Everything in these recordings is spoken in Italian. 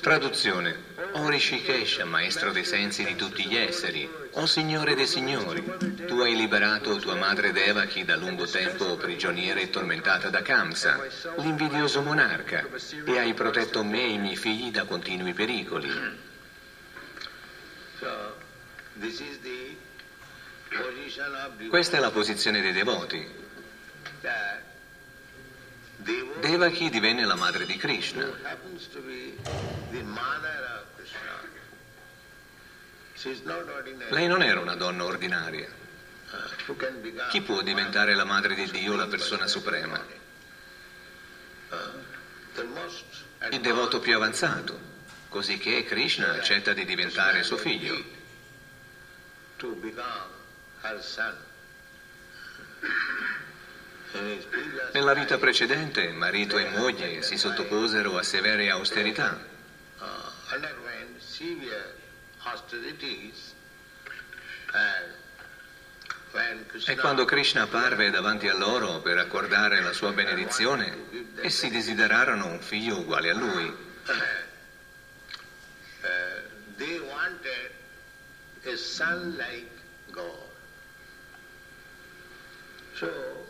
Traduzione. O Rishikesha, maestro dei sensi di tutti gli esseri, o Signore dei signori, tu hai liberato tua madre Devaki da lungo tempo prigioniera e tormentata da Kamsa, l'invidioso monarca, e hai protetto me e i miei figli da continui pericoli. Questa è la posizione dei devoti. Devaki divenne la madre di Krishna. Lei non era una donna ordinaria. Chi può diventare la madre di Dio, la persona suprema? Il devoto più avanzato, così che Krishna accetta di diventare suo figlio. Nella vita precedente marito e moglie si sottoposero a severe austerità. E quando Krishna apparve davanti a loro per accordare la sua benedizione, essi desiderarono un figlio uguale a lui. A son like God. So,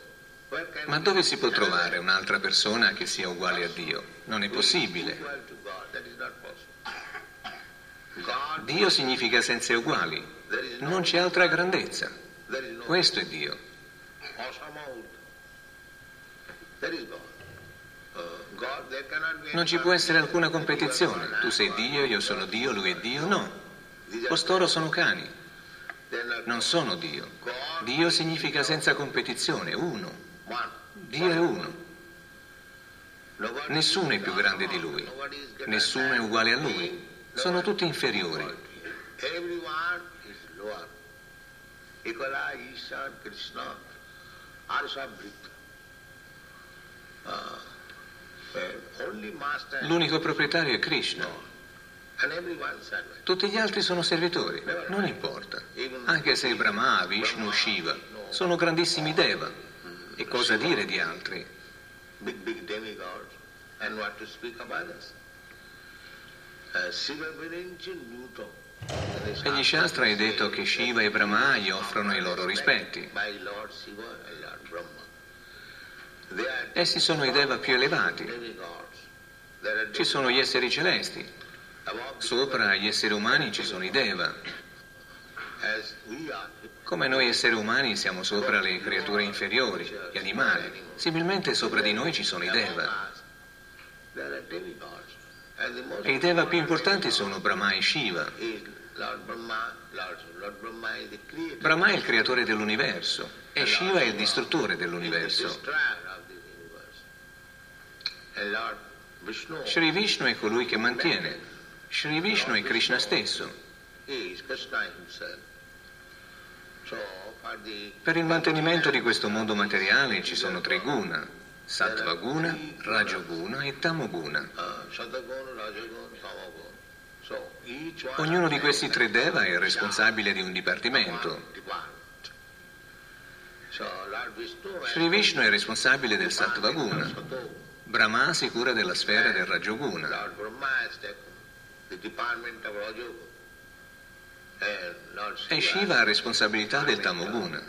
Ma dove si può trovare un'altra persona che sia uguale a Dio? Non è possibile. Dio significa senza uguali. Non c'è altra grandezza. Questo è Dio. Non ci può essere alcuna competizione. Tu sei Dio, io sono Dio, lui è Dio. No. Costoro sono cani. Non sono Dio. Dio significa senza competizione, uno. Dio è uno. Nessuno è più grande di lui, nessuno è uguale a lui, sono tutti inferiori. L'unico proprietario è Krishna. Tutti gli altri sono servitori, non importa. Anche se Brahma, Vishnu, Shiva sono grandissimi Deva, e cosa dire di altri? Big, big demigods, and what to speak of others. Uh, Shiva Virinci Nuto. Negli Shastra è detto che Shiva e Brahma gli offrono i loro rispetti. Essi sono i Deva più elevati. Ci sono gli esseri celesti. Sopra gli esseri umani ci sono i Deva. Come noi esseri umani siamo sopra le creature inferiori, gli animali. Similmente sopra di noi ci sono i Deva. E i Deva più importanti sono Brahma e Shiva. Brahma. È il creatore dell'universo e Shiva è il distruttore dell'universo. Lord Vishnu è colui che mantiene. Shri Vishnu è Krishna stesso. is Krishna himself. So for the Per il mantenimento di questo mondo materiale ci sono tre guna, Sattva guna, Rajoguna e Tamoguna. one Ognuno di questi tre Deva è responsabile di un dipartimento. Lord Vishnu è responsabile del Sattva guna. Brahma si cura della sfera del Rajoguna e Shiva ha responsabilità del Tamoguna.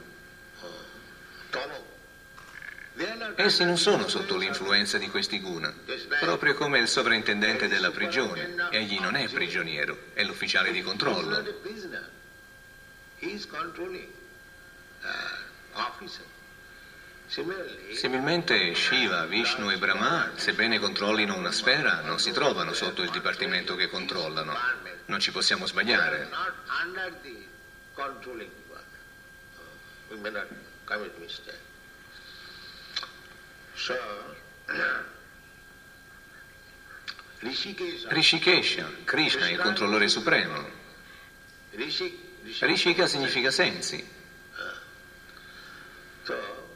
Essi non sono sotto l'influenza di questi guna, proprio come il sovrintendente della prigione. Egli non è prigioniero, è l'ufficiale di controllo. Similmente Shiva, Vishnu e Brahma, sebbene controllino una sfera, non si trovano sotto il dipartimento che controllano. Non ci possiamo sbagliare. Rishikesha, Krishna è il controllore supremo. Rishi, Rishika significa sensi.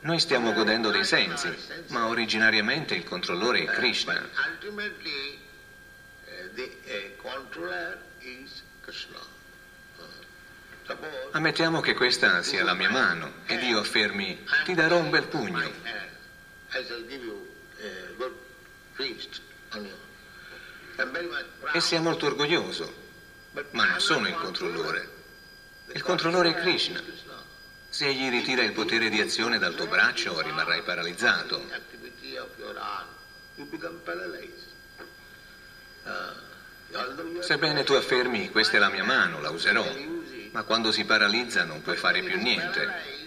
Noi stiamo godendo dei sensi, ma originariamente il controllore è Krishna. Uh, suppose Ammettiamo che questa sia la mia mano ed io affermi ti darò un bel pugno. you. e sia molto orgoglioso, ma non sono il controllore. Il controllore è Krishna. Se egli ritira il potere di azione dal tuo braccio, rimarrai paralizzato. Sebbene tu affermi questa è la mia mano, la userò, ma quando si paralizza non puoi fare più niente.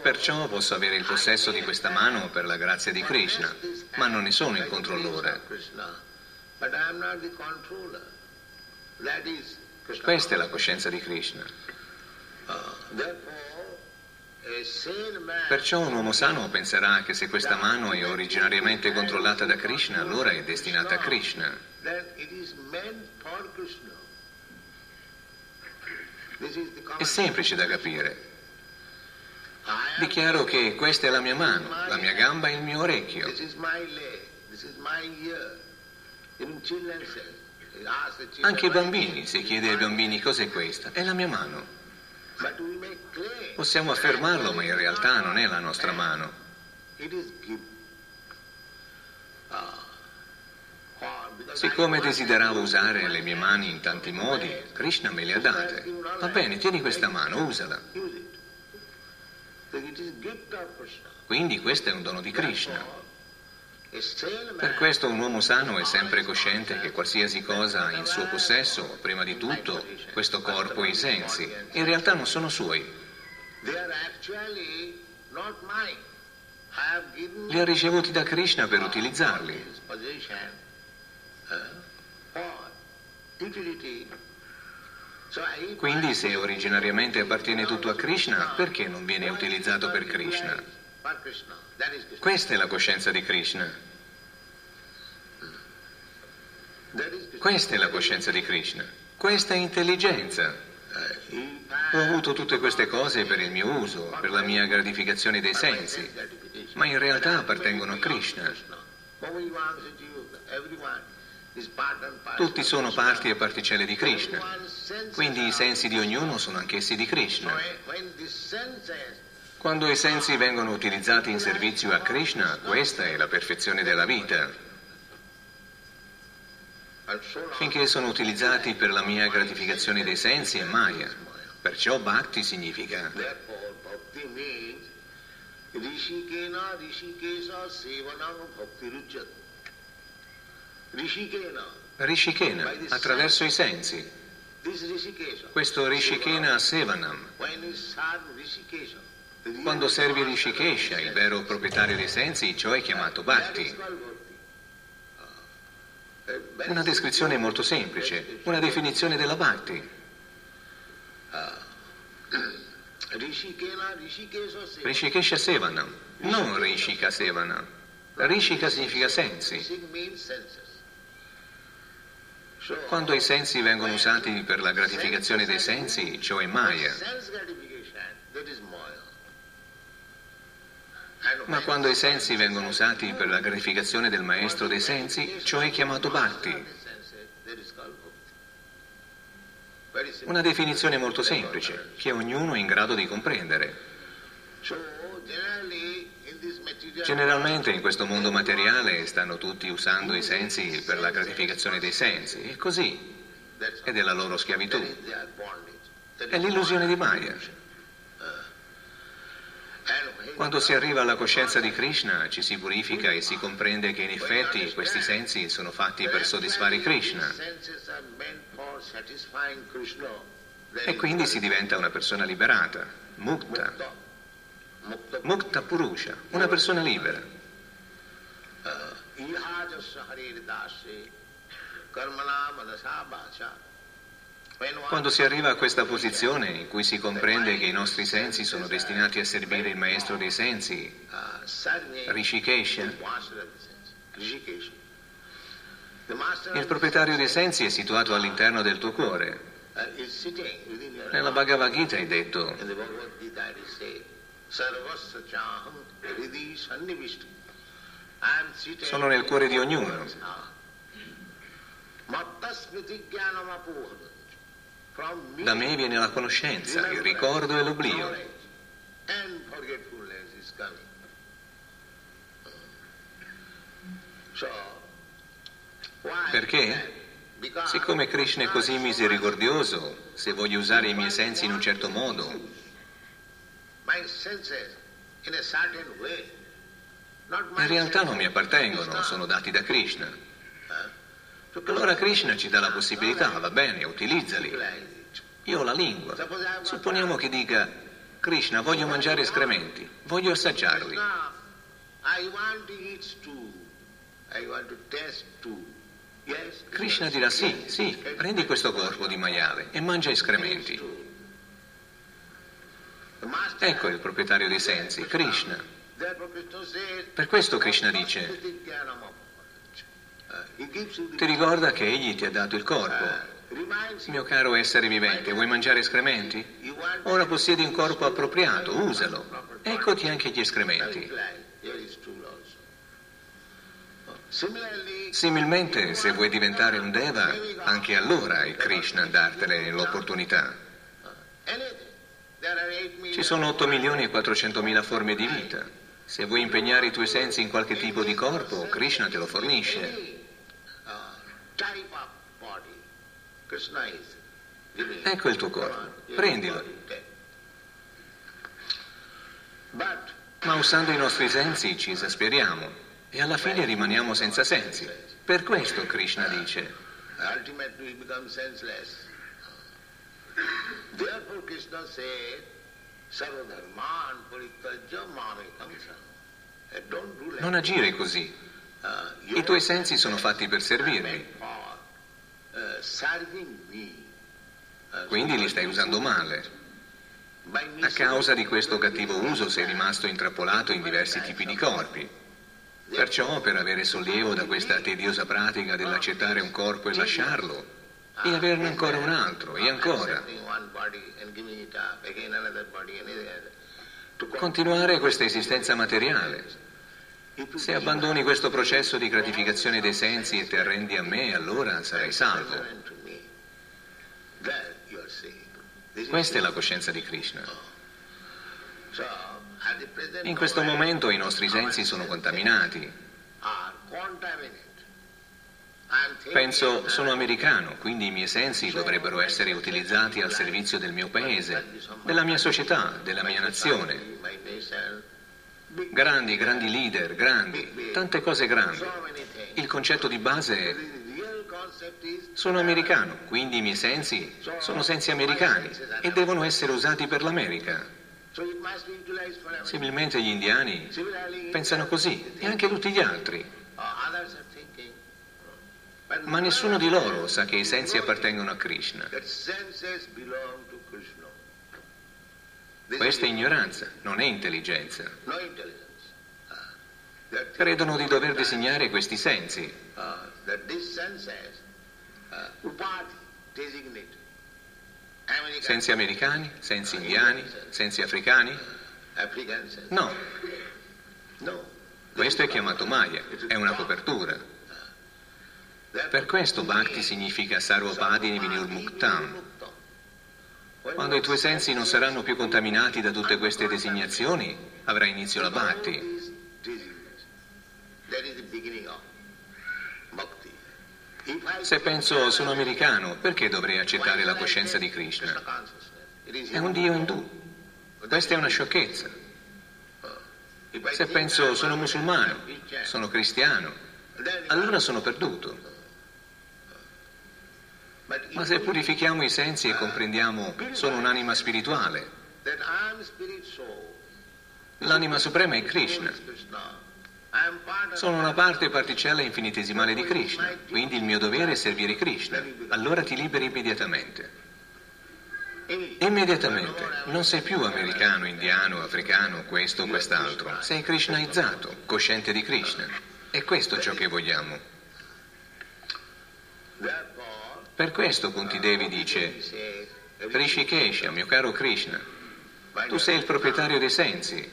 Perciò posso avere il possesso di questa mano per la grazia di Krishna, ma non ne sono il controllore. Questa è la coscienza di Krishna. Perciò un uomo sano penserà che se questa mano è originariamente controllata da Krishna, allora è destinata a Krishna. È semplice da capire. Dichiaro che questa è la mia mano, la mia gamba e il mio orecchio. Anche i bambini, se chiede ai bambini cos'è questa, è la mia mano. Possiamo affermarlo, ma in realtà non è la nostra mano. Siccome desideravo usare le mie mani in tanti modi, Krishna me le ha date. Va bene, tieni questa mano, usala. Quindi questo è un dono di Krishna. Per questo un uomo sano è sempre cosciente che qualsiasi cosa in suo possesso, prima di tutto, questo corpo e i sensi, in realtà non sono suoi. Li ha ricevuti da Krishna per utilizzarli. Quindi se originariamente appartiene tutto a Krishna, perché non viene utilizzato per Krishna? Questa è la coscienza di Krishna. Questa è la coscienza di Krishna. Questa è intelligenza. Ho avuto tutte queste cose per il mio uso, per la mia gratificazione dei sensi, ma in realtà appartengono a Krishna. Tutti sono parti e particelle di Krishna, quindi i sensi di ognuno sono anch'essi di Krishna. Quando i sensi vengono utilizzati in servizio a Krishna, questa è la perfezione della vita. Finché sono utilizzati per la mia gratificazione dei sensi è Maya. Perciò Bhakti significa Rishikena, attraverso i sensi. Questo Rishikena Sevanam. Quando servi Rishikesha, il vero proprietario dei sensi, ciò è chiamato Bhakti. Una descrizione molto semplice, una definizione della Bhakti. Rishikesha Sevanam, non Rishika Sevanam. Rishika significa sensi. Quando i sensi vengono usati per la gratificazione dei sensi, ciò è Maya. Ma quando i sensi vengono usati per la gratificazione del maestro dei sensi, ciò è chiamato Bhakti. Una definizione molto semplice, che ognuno è in grado di comprendere. Generalmente in questo mondo materiale stanno tutti usando i sensi per la gratificazione dei sensi, e così, ed è la loro schiavitù. È l'illusione di Maya. Quando si arriva alla coscienza di Krishna ci si purifica e si comprende che in effetti questi sensi sono fatti per soddisfare Krishna. E quindi si diventa una persona liberata, mukta. Mukta Purusha, una persona libera. Karmana quando si arriva a questa posizione in cui si comprende che i nostri sensi sono destinati a servire il maestro dei sensi, Rishikesha, il proprietario dei sensi è situato all'interno del tuo cuore. Nella Bhagavad Gita è detto sono nel cuore di ognuno. Da me viene la conoscenza, il ricordo e l'oblio. Perché? Siccome Krishna è così misericordioso, se voglio usare i miei sensi in un certo modo, in realtà non mi appartengono, sono dati da Krishna. Allora Krishna ci dà la possibilità, va bene, utilizzali. Io ho la lingua. Supponiamo che dica, Krishna, voglio mangiare escrementi, voglio assaggiarli. Krishna dirà sì, sì, prendi questo corpo di maiale e mangia escrementi. Ecco il proprietario dei sensi, Krishna. Per questo Krishna dice, ti ricorda che egli ti ha dato il corpo. Mio caro essere vivente, vuoi mangiare escrementi? Ora possiedi un corpo appropriato, usalo. Eccoti anche gli escrementi. Similmente, se vuoi diventare un Deva, anche allora è Krishna a dartene l'opportunità. Ci sono 8 milioni e 400 mila forme di vita. Se vuoi impegnare i tuoi sensi in qualche tipo di corpo, Krishna te lo fornisce. Ecco il tuo corpo, prendilo. Ma usando i nostri sensi ci esasperiamo e alla fine rimaniamo senza sensi. Per questo Krishna dice. Non agire così. I tuoi sensi sono fatti per servirmi. Quindi li stai usando male. A causa di questo cattivo uso sei rimasto intrappolato in diversi tipi di corpi. Perciò, per avere sollievo da questa tediosa pratica dell'accettare un corpo e lasciarlo, e averne ancora un altro, e ancora, continuare questa esistenza materiale. Se abbandoni questo processo di gratificazione dei sensi e ti arrendi a me, allora sarai salvo. Questa è la coscienza di Krishna. In questo momento i nostri sensi sono contaminati. Penso, sono americano, quindi i miei sensi dovrebbero essere utilizzati al servizio del mio paese, della mia società, della mia nazione. Grandi, grandi leader, grandi, tante cose grandi. Il concetto di base è sono americano, quindi i miei sensi sono sensi americani e devono essere usati per l'America. Similmente gli indiani pensano così e anche tutti gli altri. Ma nessuno di loro sa che i sensi appartengono a Krishna. Questa è ignoranza, non è intelligenza. Credono di dover disegnare questi sensi. Sensi americani, sensi indiani, sensi africani? No. Questo è chiamato Maya, è una copertura. Per questo Bhakti significa Sarvapadini Vinur Muktam. Quando i tuoi sensi non saranno più contaminati da tutte queste designazioni, avrà inizio la Bhakti. Se penso sono americano, perché dovrei accettare la coscienza di Krishna? È un Dio indù. Questa è una sciocchezza. Se penso sono musulmano, sono cristiano, allora sono perduto. Ma se purifichiamo i sensi e comprendiamo sono un'anima spirituale, l'anima suprema è Krishna. Sono una parte particella infinitesimale di Krishna, quindi il mio dovere è servire Krishna. Allora ti liberi immediatamente. Immediatamente. Non sei più americano, indiano, africano, questo o quest'altro. Sei krishnaizzato, cosciente di Krishna. E questo ciò che vogliamo. Per questo Kunti Devi dice, Rishikesha, mio caro Krishna, tu sei il proprietario dei sensi.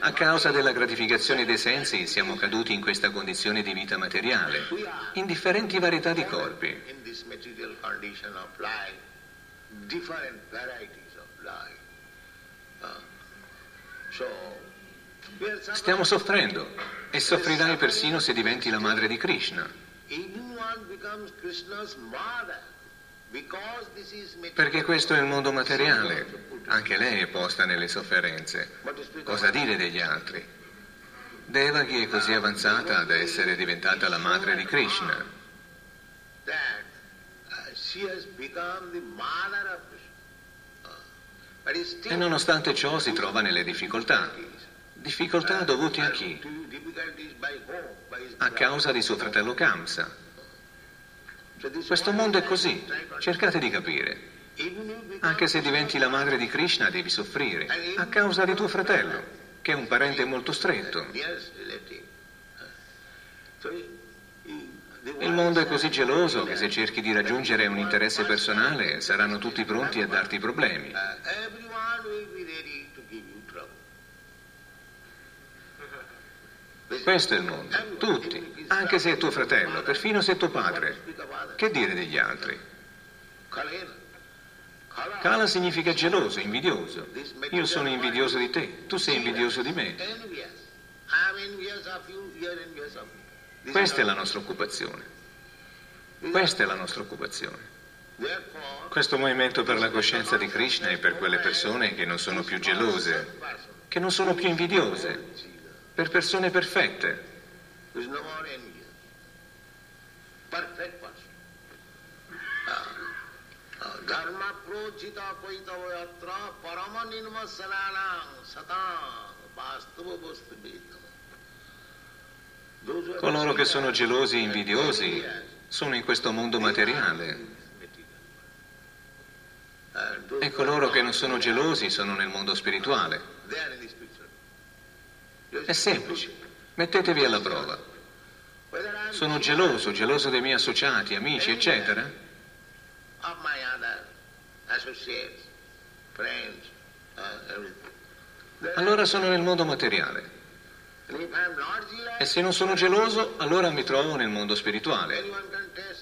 A causa della gratificazione dei sensi siamo caduti in questa condizione di vita materiale, in differenti varietà di corpi. Stiamo soffrendo e soffrirai persino se diventi la madre di Krishna. Perché questo è il mondo materiale. Anche lei è posta nelle sofferenze. Cosa dire degli altri? Devaki è così avanzata da essere diventata la madre di Krishna. E nonostante ciò si trova nelle difficoltà. Difficoltà dovute a chi? A causa di suo fratello Kamsa. Questo mondo è così, cercate di capire. Anche se diventi la madre di Krishna devi soffrire, a causa di tuo fratello, che è un parente molto stretto. Il mondo è così geloso che se cerchi di raggiungere un interesse personale saranno tutti pronti a darti problemi. Questo è il mondo, tutti, anche se è tuo fratello, perfino se è tuo padre. Che dire degli altri? Kala significa geloso, invidioso. Io sono invidioso di te, tu sei invidioso di me. Questa è la nostra occupazione. Questa è la nostra occupazione. Questo movimento per la coscienza di Krishna è per quelle persone che non sono più gelose, che non sono più invidiose, per persone perfette. Dharma projita koitavayatra parama nirmasananam satam vastava vastu Coloro che sono gelosi e invidiosi sono in questo mondo materiale. e coloro che non sono gelosi sono nel mondo spirituale. È semplice, mettetevi alla prova. Sono geloso, geloso dei miei associati, amici, eccetera. Allora sono nel mondo materiale. E se non sono geloso, allora mi trovo nel mondo spirituale.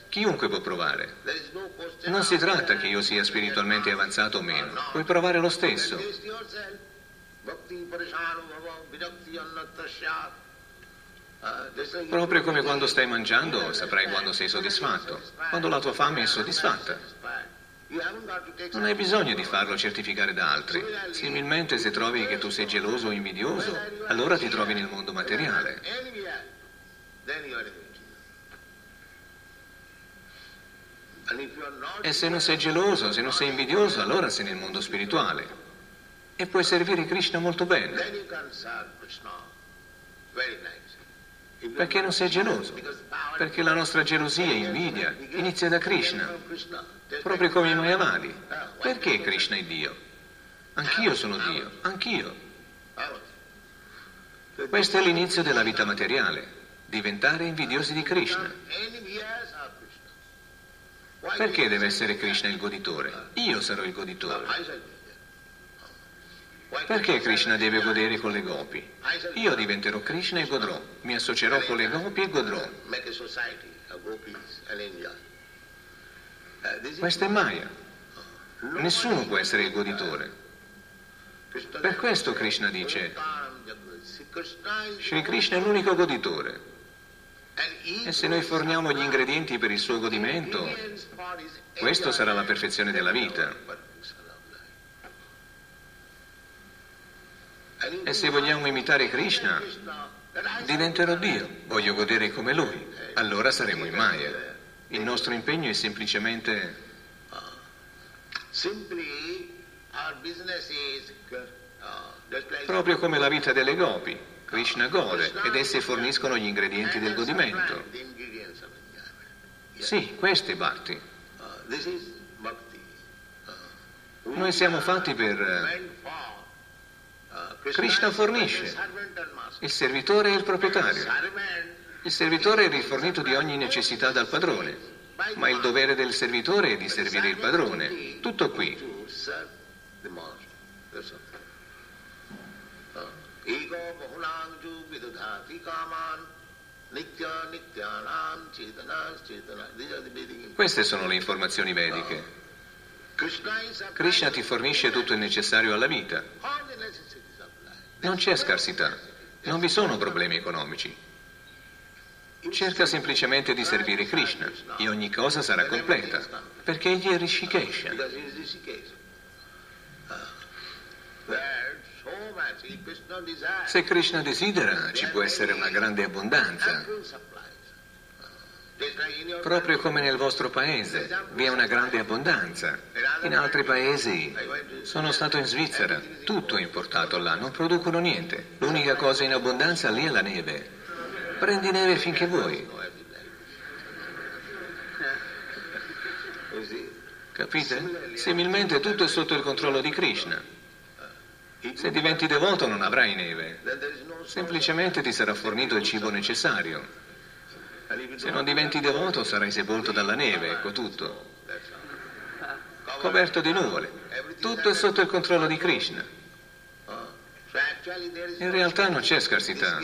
Chiunque può provare. Non si tratta che io sia spiritualmente avanzato o meno, puoi provare lo stesso. Proprio come quando stai mangiando, saprai quando sei soddisfatto, quando la tua fame è soddisfatta. Non hai bisogno di farlo certificare da altri. Similmente se trovi che tu sei geloso o invidioso, allora ti trovi nel mondo materiale. E se non sei geloso, se non sei invidioso, allora sei nel mondo spirituale. E puoi servire Krishna molto bene. Perché non sei geloso? Perché la nostra gelosia e invidia inizia da Krishna, proprio come i Mayavadi. Perché Krishna è Dio? Anch'io sono Dio, anch'io. Questo è l'inizio della vita materiale, diventare invidiosi di Krishna. Perché deve essere Krishna il goditore? Io sarò il goditore. Perché Krishna deve godere con le gopi? Io diventerò Krishna e godrò, mi associerò con le gopi e godrò. Questa è Maya. Nessuno può essere il goditore. Per questo Krishna dice, Sri Krishna è l'unico goditore. E se noi forniamo gli ingredienti per il suo godimento, questo sarà la perfezione della vita. E se vogliamo imitare Krishna, diventerò Dio, voglio godere come Lui, allora saremo in Maya. Il nostro impegno è semplicemente proprio come la vita delle gopi. Krishna gode ed esse forniscono gli ingredienti del godimento. Sì, questo è Bhakti. Noi siamo fatti per Krishna fornisce, il servitore è il proprietario. Il servitore è rifornito di ogni necessità dal padrone, ma il dovere del servitore è di servire il padrone. Tutto qui. Queste sono le informazioni vediche. Krishna ti fornisce tutto il necessario alla vita. Non c'è scarsità. Non vi sono problemi economici. Cerca semplicemente di servire Krishna e ogni cosa sarà completa, perché egli è Rishikesha. Se Krishna desidera, ci può essere una grande abbondanza. Proprio come nel vostro paese, vi è una grande abbondanza. In altri paesi, sono stato in Svizzera, tutto è importato là, non producono niente. L'unica cosa in abbondanza lì è la neve. Prendi neve finché vuoi. Capite? Similmente tutto è sotto il controllo di Krishna. Se diventi devoto non avrai neve, semplicemente ti sarà fornito il cibo necessario. Se non diventi devoto sarai sepolto dalla neve, ecco tutto. Coperto di nuvole. Tutto è sotto il controllo di Krishna. In realtà non c'è scarsità.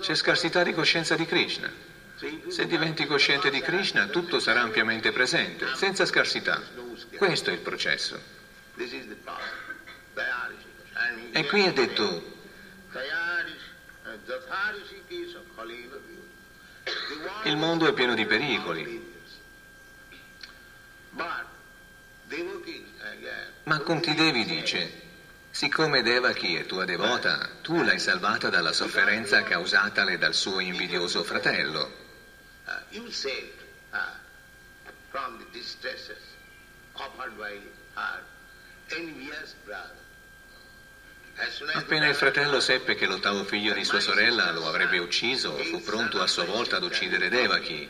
C'è scarsità di coscienza di Krishna. Se diventi cosciente di Krishna, tutto sarà ampiamente presente, senza scarsità. Questo è il processo. E qui è detto il mondo è pieno di pericoli. Ma Conti Devi dice, siccome Devaki è tua devota, tu l'hai salvata dalla sofferenza causatale dal suo invidioso fratello. Appena il fratello seppe che l'ottavo figlio di sua sorella lo avrebbe ucciso, fu pronto a sua volta ad uccidere Devaki.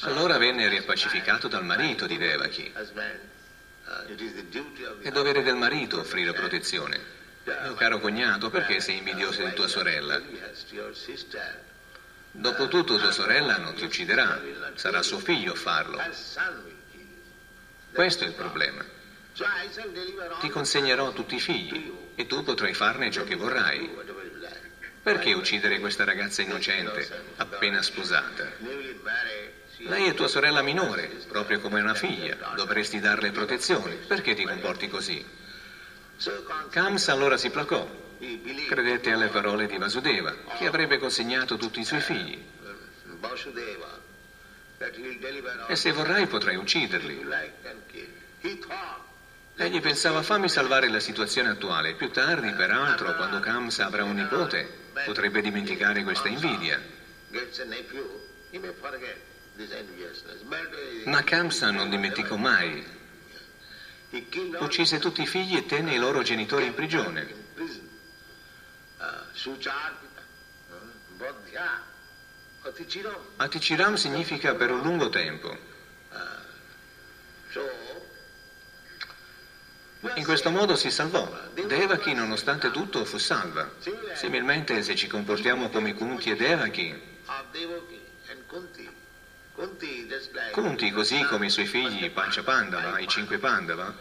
Allora venne riappacificato dal marito di Devaki. È dovere del marito offrire protezione. Mio caro cognato, perché sei invidioso di tua sorella? Dopotutto tua sorella non ti ucciderà, sarà suo figlio a farlo. Questo è il problema. Ti consegnerò tutti i figli e tu potrai farne ciò che vorrai. Perché uccidere questa ragazza innocente, appena sposata? Lei è tua sorella minore, proprio come una figlia. Dovresti darle protezione. Perché ti comporti così? Kams allora si placò. Credette alle parole di Vasudeva, che avrebbe consegnato tutti i suoi figli. E se vorrai potrai ucciderli. Egli pensava fammi salvare la situazione attuale. Più tardi, peraltro, quando Kamsa avrà un nipote, potrebbe dimenticare questa invidia. Ma Kamsa non dimenticò mai. Uccise tutti i figli e tenne i loro genitori in prigione. Aticiram significa per un lungo tempo. In questo modo si salvò. Devaki, nonostante tutto, fu salva. Similmente, se ci comportiamo come Kunti e Devaki, Kunti, così come i suoi figli Pancha Pandava, i cinque Pandava,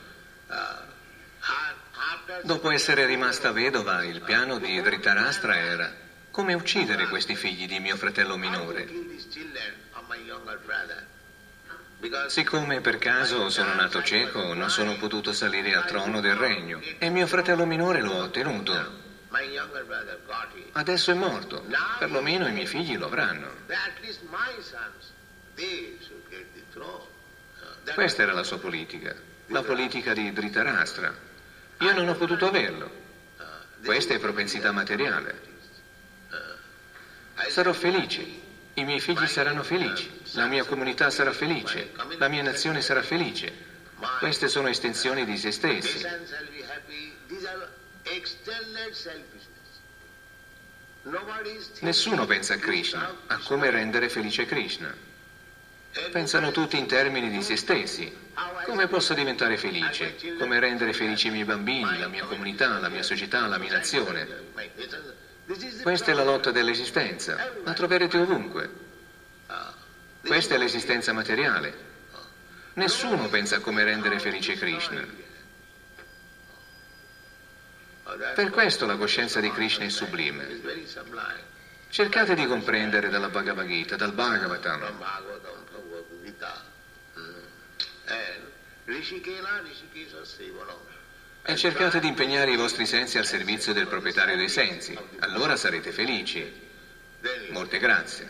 dopo essere rimasta vedova, il piano di Dhritarashtra era come uccidere questi figli di mio fratello minore? Siccome per caso sono nato cieco, non sono potuto salire al trono del regno e mio fratello minore lo ha ottenuto. Adesso è morto, perlomeno i miei figli lo avranno. Questa era la sua politica, la politica di Dhritarashtra. Io non ho potuto averlo. Questa è propensità materiale. Sarò felice, i miei figli saranno felici, la mia comunità sarà felice, la mia nazione sarà felice. Queste sono estensioni di se stessi. Nessuno pensa a Krishna, a come rendere felice Krishna. Pensano tutti in termini di se stessi. Come posso diventare felice? Come rendere felici i miei bambini, la mia comunità, la mia società, la mia nazione? Questa è la lotta dell'esistenza, la troverete ovunque. Questa è l'esistenza materiale. Nessuno pensa a come rendere felice Krishna. Per questo la coscienza di Krishna è sublime. Cercate di comprendere dalla Bhagavad Gita, dal Bhagavatam. E cercate di impegnare i vostri sensi al servizio del proprietario dei sensi. Allora sarete felici. Molte grazie.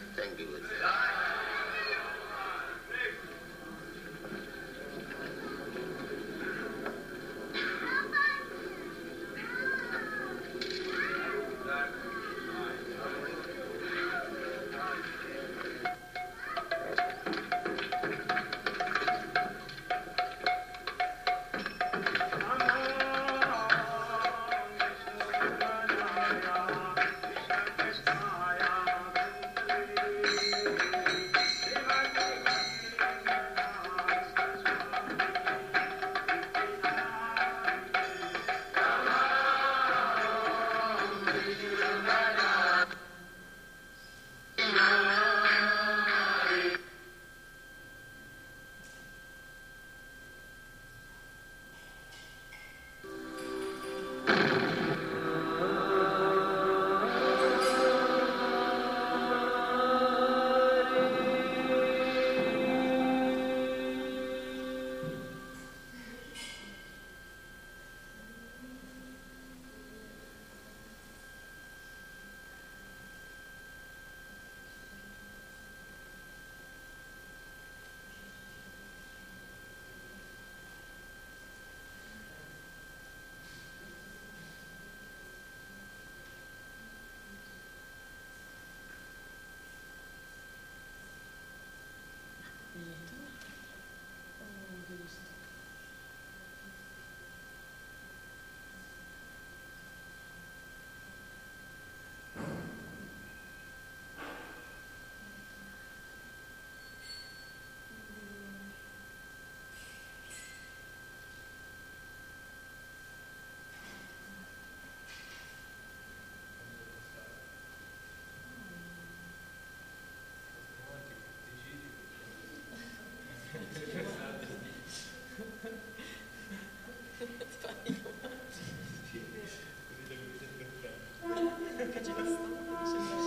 たちです。